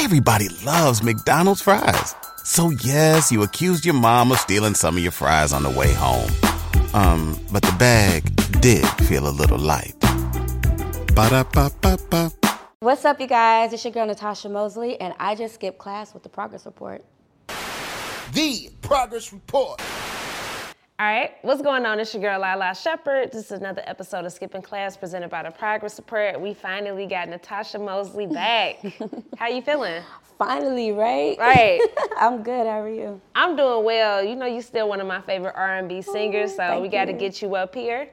Everybody loves McDonald's fries. So yes, you accused your mom of stealing some of your fries on the way home. Um, but the bag did feel a little light. Ba-da-ba-ba-ba. What's up, you guys? It's your girl Natasha Mosley, and I just skipped class with the progress report. The Progress Report. All right, what's going on? It's your girl Lala Shepherd. This is another episode of Skipping Class presented by the Progress Report. We finally got Natasha Mosley back. How you feeling? Finally, right? Right. I'm good. How are you? I'm doing well. You know, you're still one of my favorite R&B oh, singers, so we got to get you up here.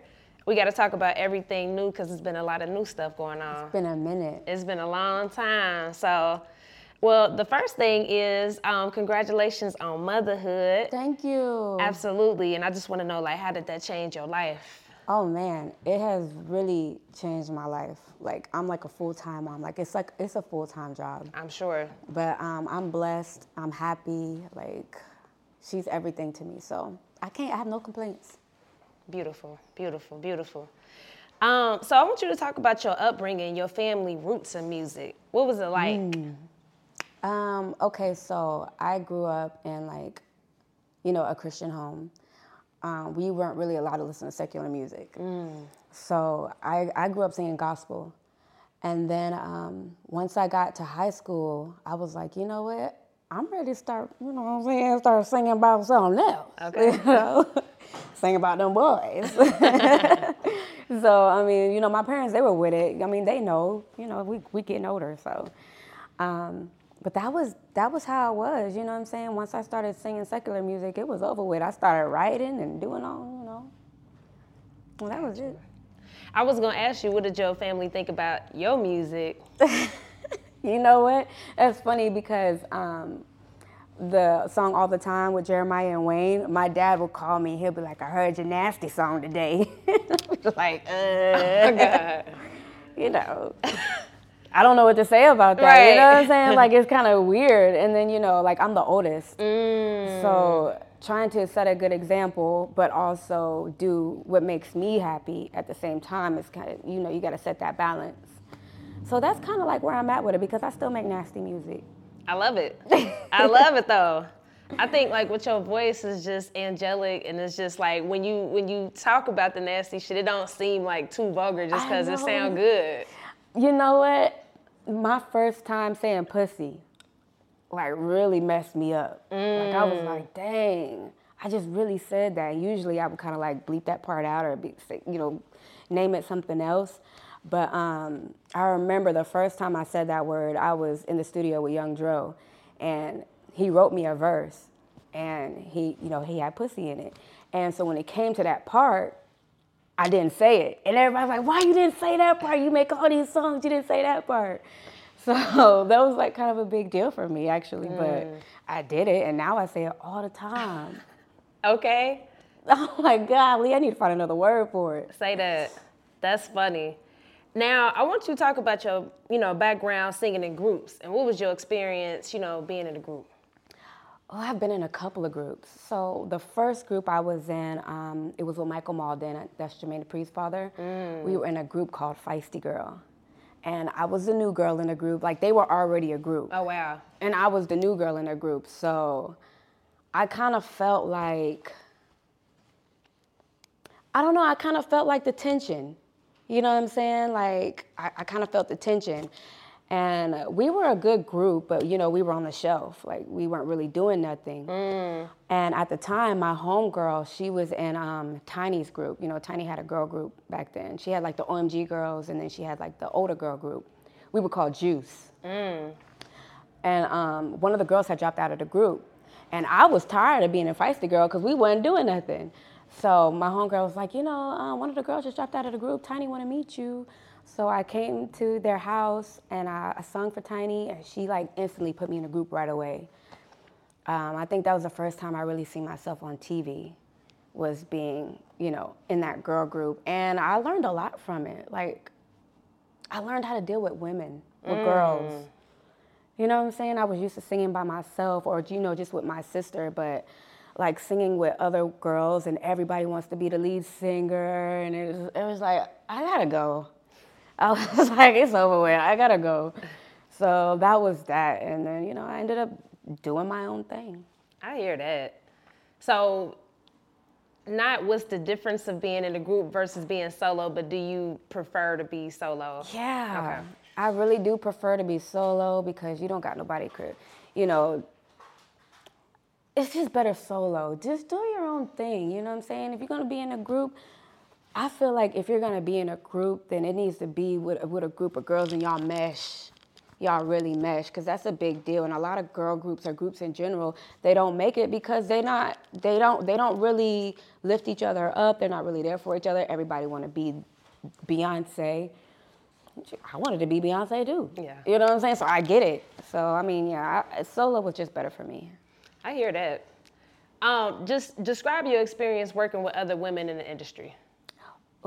We got to talk about everything new because there's been a lot of new stuff going on. It's been a minute. It's been a long time. So, well, the first thing is um, congratulations on motherhood. Thank you. Absolutely. And I just want to know, like, how did that change your life? Oh man, it has really changed my life. Like I'm like a full time mom. Like it's like it's a full time job. I'm sure. But um, I'm blessed. I'm happy. Like she's everything to me. So I can't. I have no complaints. Beautiful, beautiful, beautiful. Um, so I want you to talk about your upbringing, your family roots in music. What was it like? Um, okay, so I grew up in like, you know, a Christian home. Um, we weren't really allowed to listen to secular music. So I, I grew up singing gospel. And then um, once I got to high school, I was like, you know what? I'm ready to start, you know what I'm saying, start singing about something else. Okay. You know? Sing about them boys. so, I mean, you know, my parents, they were with it. I mean, they know, you know, we, we getting older, so. Um, but that was that was how it was, you know what I'm saying? Once I started singing secular music, it was over with. I started writing and doing all, you know. Well, that was it. I was gonna ask you, what did your family think about your music? You know what? That's funny because um, the song All the Time with Jeremih and Wayne, my dad would call me. He'll be like, I heard your nasty song today. Like, uh, you know. I don't know what to say about that. You know what I'm saying? Like, it's kind of weird. And then, you know, like, I'm the oldest. Mm. So trying to set a good example, but also do what makes me happy at the same time is kind of, you know, you got to set that balance. So that's kind of like where I'm at with it because I still make nasty music. I love it. I love it though. I think like with your voice is just angelic and it's just like when you when you talk about the nasty shit, it don't seem like too vulgar just because it sound good. You know what? My first time saying pussy, like really messed me up. Like I was like, dang, I just really said that. Usually I would kind of like bleep that part out or be, say, you know, name it something else. But um, I remember the first time I said that word, I was in the studio with Young Dro, and he wrote me a verse, and he, you know, he had pussy in it. And so when it came to that part, I didn't say it. And everybody's like, why you didn't say that part? You make all these songs, you didn't say that part. So that was like kind of a big deal for me actually, but mm. I did it and now I say it all the time. Okay? Oh my God, Lee, I need to find another word for it. Say that. That's funny. Now, I want you to talk about your, you know, background singing in groups and what was your experience, you know, being in a group? Oh, I've been in a couple of groups. So the first group I was in, um, it was with Michael Mauldin, that's Jermaine Dupri's father. We were in a group called Feisty Girl. And I was the new girl in the group. Like they were already a group. Oh wow. and I was the new girl in the group. So I kind of felt like I don't know, I kind of felt like the tension. You know what I'm saying? Like I, I kind of felt the tension. And we were a good group, but you know, we were on the shelf. Like we weren't really doing nothing. And at the time, my homegirl, she was in um, Tiny's group. You know, Tiny had a girl group back then. She had like the OMG Girlz, and then she had like the older girl group. We were called Juice and um, one of the girls had dropped out of the group. And I was tired of being a feisty girl because we weren't doing nothing. So my homegirl was like, you know, uh, one of the girls just dropped out of the group. Tiny want to meet you. So I came to their house and I, I sung for Tiny, and she like instantly put me in a group right away. Um, I think that was the first time I really seen myself on TV, was being, you know, in that girl group, and I learned a lot from it. Like, I learned how to deal with women, with girls. You know what I'm saying? I was used to singing by myself or, you know, just with my sister, but like singing with other girls and everybody wants to be the lead singer. And it was, it was like, I gotta go. I was like, it's over with. I gotta go. So that was that. And then, you know, I ended up doing my own thing. I hear that. So, not what's the difference of being in a group versus being solo, but do you prefer to be solo? Yeah. Okay. I really do prefer to be solo because you don't got nobody could, you know, it's just better solo. Just do your own thing, you know what I'm saying? If you're gonna be in a group, I feel like if you're gonna be in a group, then it needs to be with, with a group of girls and y'all mesh. Y'all really mesh, because that's a big deal. And a lot of girl groups or groups in general, they don't make it because they not they don't they don't really lift each other up. They're not really there for each other. Everybody wanna be Beyonce. I wanted to be Beyonce too. Yeah. You know what I'm saying? So I get it. So I mean, yeah, I, solo was just better for me. I hear that. Um, just describe your experience working with other women in the industry.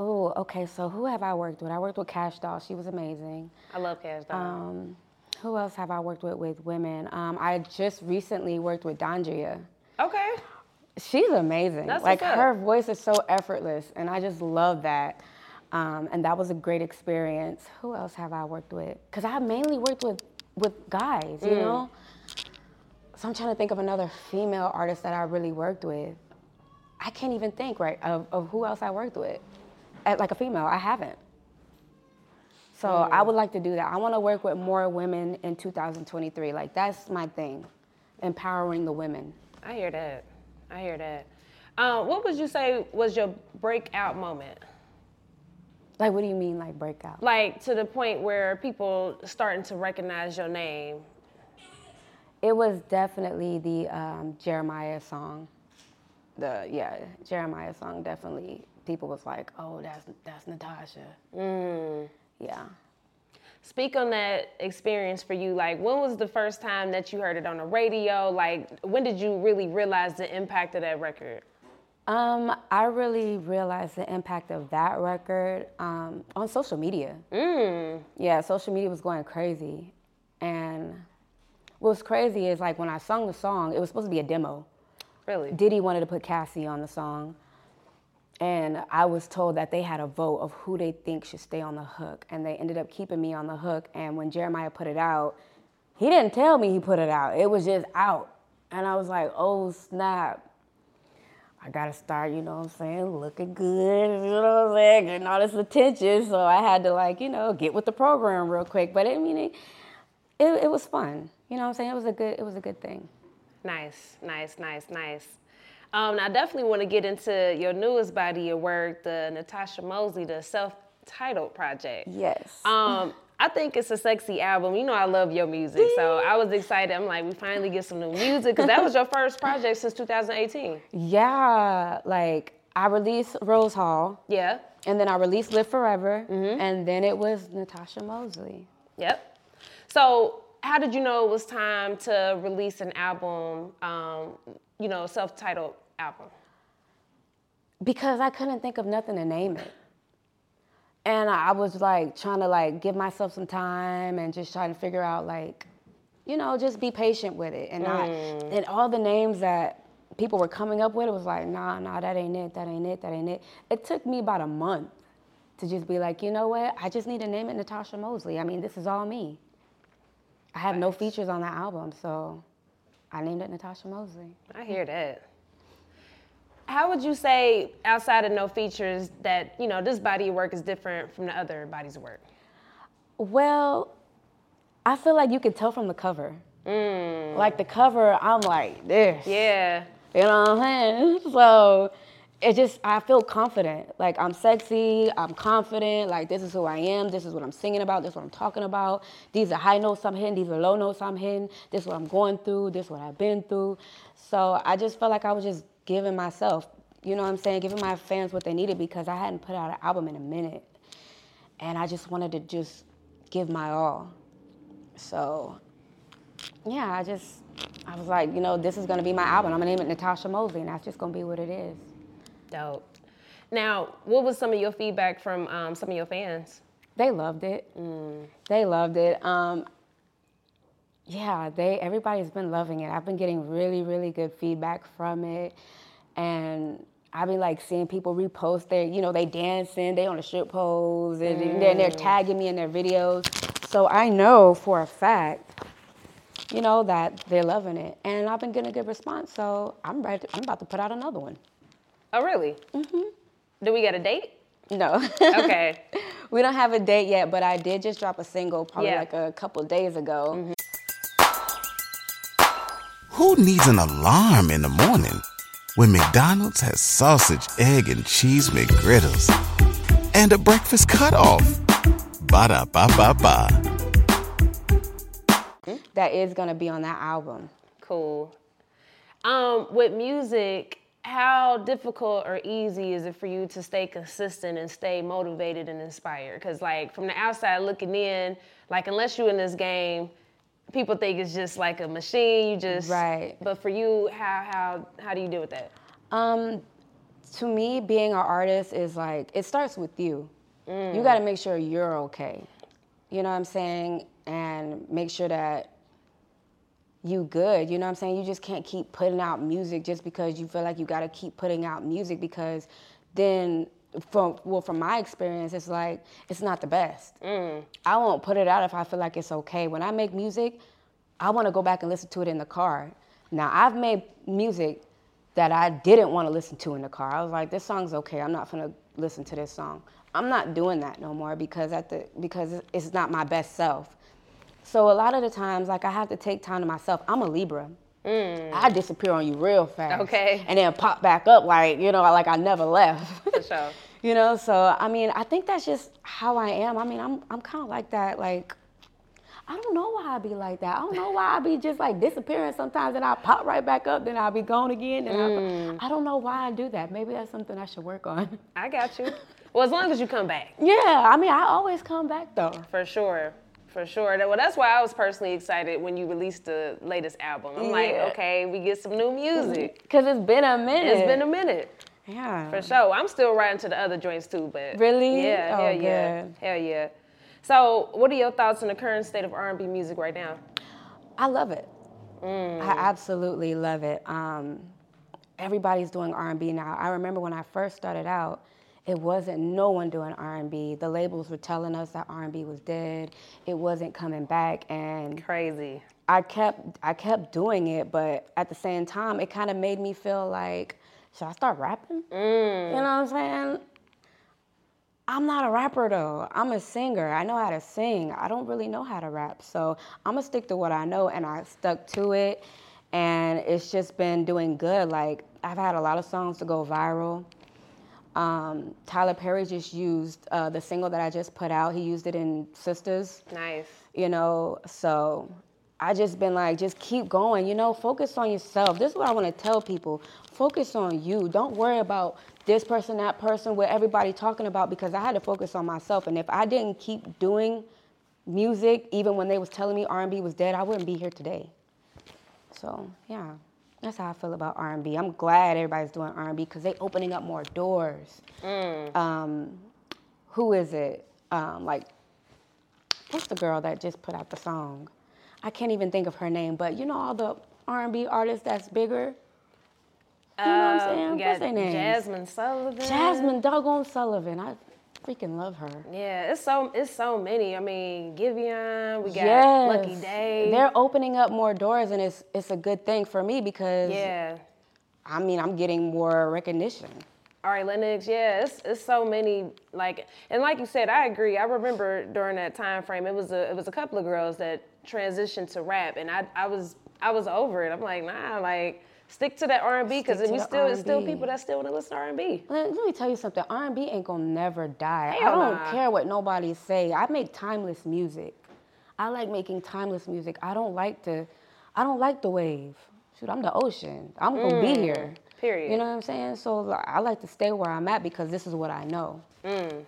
Oh, okay. So who have I worked with? I worked with Kash Doll. She was amazing. I love Kash Doll. Um, who else have I worked with with women? Um, I just recently worked with Dondria. okay. She's amazing. That's like her voice is so effortless, and I just love that. Um, and that was a great experience. Who else have I worked with? Because I mainly worked with with guys, Mm. you know. So I'm trying to think of another female artist that I really worked with. I can't even think right of, of who else I worked with. Like a female, I haven't. So Mm. I would like to do that. I want to work with more women in 2023. Like that's my thing, empowering the women. I hear that. I hear that. Um, what would you say was your breakout moment? Like, what do you mean, like breakout? Like to the point where people starting to recognize your name. It was definitely the um, Jeremih song. The yeah, Jeremih song definitely. People was like, oh, that's that's Natasha. Yeah. Speak on that experience for you. Like, when was the first time that you heard it on the radio? Like, when did you really realize the impact of that record? Um, I really realized the impact of that record um, on social media. Mm. Yeah, social media was going crazy, and what's crazy is like when I sung the song, it was supposed to be a demo. Really? Diddy wanted to put Cassie on the song, and I was told that they had a vote of who they think should stay on the hook, and they ended up keeping me on the hook. And when Jeremih put it out, he didn't tell me he put it out. It was just out, and I was like, oh snap. I gotta start, you know what I'm saying, looking good, you know what I'm saying, getting all this attention. So I had to like, you know, get with the program real quick. But I mean, it, it, it was fun. You know what I'm saying? It was a good, it was a good thing. Nice, nice, nice, nice. Um, I definitely want to get into your newest body of work, the Natasha Mosley, the self-titled project. Yes. Um, I think it's a sexy album. You know, I love your music, so I was excited. I'm like, we finally get some new music because that was your first project since 2018. Yeah, like I released Rose Hall, Yeah. and then I released Live Forever, and then it was Natasha Mosley. Yep. So, how did you know it was time to release an album? Um, you know, self-titled album. because I couldn't think of nothing to name it. And I was like trying to like give myself some time and just trying to figure out like, you know, just be patient with it. And not and all the names that people were coming up with, it was like, nah, nah, that ain't it, that ain't it, that ain't it. It took me about a month to just be like, you know what? I just need to name it Natasha Mosley. I mean, this is all me. I have no features on that album, so I named it Natasha Mosley. I hear that. How would you say, outside of no features, that you know this body of work is different from the other bodies of work? Well, I feel like you could tell from the cover. Mm. Like the cover, I'm like this. Yeah. You know what I'm saying? So it just, I feel confident. Like I'm sexy, I'm confident. Like this is who I am. This is what I'm singing about. This is what I'm talking about. These are high notes I'm hitting. These are low notes I'm hitting. This is what I'm going through. This is what I've been through. So I just felt like I was just giving myself, you know what I'm saying, giving my fans what they needed because I hadn't put out an album in a minute. And I just wanted to just give my all. So yeah, I just, I was like, you know, this is gonna be my album. I'm gonna name it Natasha Mosley, and that's just gonna be what it is. Dope. Now, what was some of your feedback from um, some of your fans? They loved it. They loved it. Um, yeah, they everybody's been loving it. I've been getting really, really good feedback from it, and I've been like seeing people repost their, you know, they dancing, they on a strip pose, and then they're tagging me in their videos. So I know for a fact, you know, that they're loving it. And I've been getting a good response. So I'm ready. I'm about to put out another one. Oh, really? Mm-hmm. Do we get a date? No. Okay. we don't have a date yet, but I did just drop a single probably Yeah. like a couple days ago. Who needs an alarm in the morning when McDonald's has sausage, egg, and cheese McGriddles and a breakfast cutoff? Ba da ba ba ba. That is gonna be on that album. Cool. Um, with music, how difficult or easy is it for you to stay consistent and stay motivated and inspired? Because like from the outside looking in, like unless you're in this game, people think it's just like a machine. You just Right. But for you, how how how do you deal with that? Um, to me, being an artist is like it starts with you. You got to make sure you're okay. You know what I'm saying, and make sure that you good. You know what I'm saying. You just can't keep putting out music just because you feel like you got to keep putting out music because then. From well, from my experience, it's like it's not the best. Mm. I won't put it out if I feel like it's okay. When I make music, I want to go back and listen to it in the car. Now, I've made music that I didn't want to listen to in the car. I was like, this song's okay. I'm not gonna listen to this song. I'm not doing that no more because at the because it's not my best self. So a lot of the times, like I have to take time to myself. I'm a Libra. Mm. I disappear on you real fast. Okay. And then pop back up like you know like I never left. For sure. You know, so I mean, I think that's just how I am. I mean, I'm I'm kind of like that. Like, I don't know why I be like that. I don't know why I be just like disappearing sometimes, and I pop right back up, then I'll be gone again. And I, mm. I don't know why I do that. Maybe that's something I should work on. I got you. Well, as long as you come back. yeah, I mean, I always come back though. For sure. For sure. Well, that's why I was personally excited when you released the latest album. I'm like, okay, we get some new music. Cause it's been a minute. It's been a minute. yeah. For sure. I'm still writing to the other joints too, but Really? Yeah, Oh, hell yeah. good. Hell yeah. So what are your thoughts on the current state of R&B music right now? I love it. I absolutely love it. Um, everybody's doing R&B now. I remember when I first started out, it wasn't no one doing R&B. The labels were telling us that R&B was dead. It wasn't coming back, and Crazy. I kept I kept doing it. But at the same time, it kind of made me feel like, should I start rapping? Mm. You know what I'm saying? I'm not a rapper though. I'm a singer. I know how to sing. I don't really know how to rap. So I'm gonna stick to what I know and I stuck to it and it's just been doing good. Like I've had a lot of songs to go viral. Um, Tyler Perry just used uh, the single that I just put out. He used it in Sistas. Nice. you know so i just been like just keep going you know focus on yourself. This is what i want to tell people. Focus on you. Don't worry about this person that person what everybody talking about because i had to focus on myself. And if i didn't keep doing music even when they was telling me r&b was dead i wouldn't be here today. So yeah that's how i feel about r&b i'm glad everybody's doing r&b because they opening up more doors um, who is it um, like what's the girl that just put out the song? I can't even think of her name, but you know all the R&B artists that's bigger. You know what I'm Uh, saying? we What's their names? Jazmine Sullivan. Jazmine Doggone Sullivan. I freaking love her. Yeah, it's so it's so many. I mean, Giveon, we got yes. Lucky Daye. They're opening up more doors, and it's it's a good thing for me because yeah. I mean I'm getting more recognition. All right, Lennox, yeah, it's, it's so many like and like you said, I agree. I remember during that time frame, it was a it was a couple of girls that transitioned to rap, and I I was I was over it. I'm like, nah, like stick to that R&B because Stick to we still it's still people that still want to listen to R&B. Let, let me tell you something. R&B ain't gonna never die. I don't nah. care what nobody say. I make timeless music. I like making timeless music. I don't like to. I don't like the wave. Shoot, I'm the ocean. I'm gonna be mm, here. period. You know what I'm saying? So I like to stay where I'm at because this is what I know. Mm.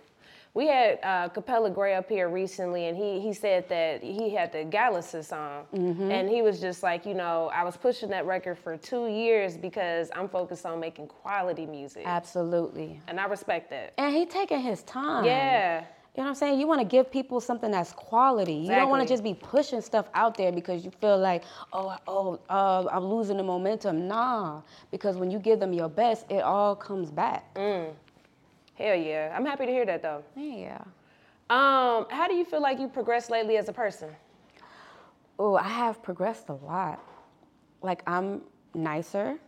We had uh, Capella Grey up here recently, and he he said that he had the Galaxy song, Mm-hmm. and he was just like, you know, I was pushing that record for two years because I'm focused on making quality music, Absolutely. and I respect that. And he taking his time. Yeah. You know what I'm saying? You want to give people something that's quality. You don't want to just be pushing stuff out there because you feel like, oh, oh, uh, I'm losing the momentum. Nah, because when you give them your best, it all comes back. Mm. Hell yeah, I'm happy to hear that though. Yeah. Um, how do you feel like you progressed lately as a person? Oh, I have progressed a lot. Like I'm nicer.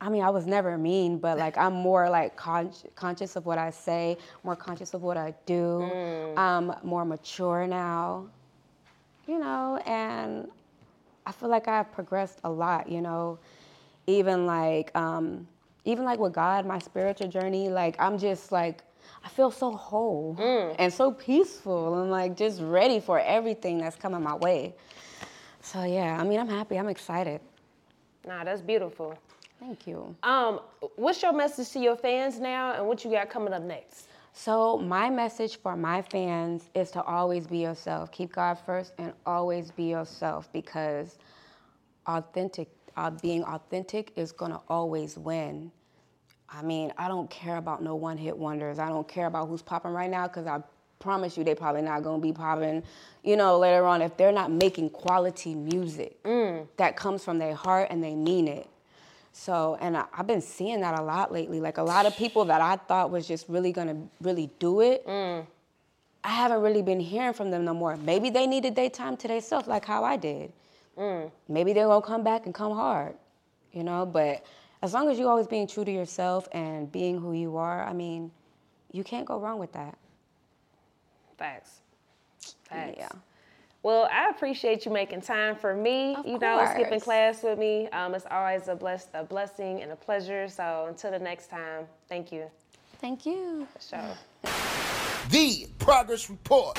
I mean, I was never mean, but like I'm more like con- conscious of what I say, more conscious of what I do. Mm. I'm more mature now, you know, and I feel like I've progressed a lot, you know, even like, um, even like with God, my spiritual journey, like I'm just like, I feel so whole and so peaceful and like just ready for everything that's coming my way. So yeah, I mean, I'm happy. I'm excited. Nah, that's beautiful. Thank you. Um, what's your message to your fans now, and what you got coming up next? So my message for my fans is to always be yourself. Keep God first and always be yourself because authentic, uh, being authentic is gonna always win. I mean, I don't care about no one-hit wonders. I don't care about who's popping right now because I promise you they probably not gonna be popping, you know, later on if they're not making quality music that comes from their heart and they mean it. So, and I, I've been seeing that a lot lately. Like a lot of people that I thought was just really gonna really do it, I haven't really been hearing from them no more. Maybe they needed their time to themselves, like how I did. Maybe they're gonna come back and come hard, you know. But as long as you're always being true to yourself and being who you are, I mean, you can't go wrong with that. Facts. Facts. Yeah. Well, I appreciate you making time for me. Of you know, skipping class with me. Um, it's always a bless, a blessing and a pleasure. So until the next time, thank you. Thank you. For sure. The Progress Report.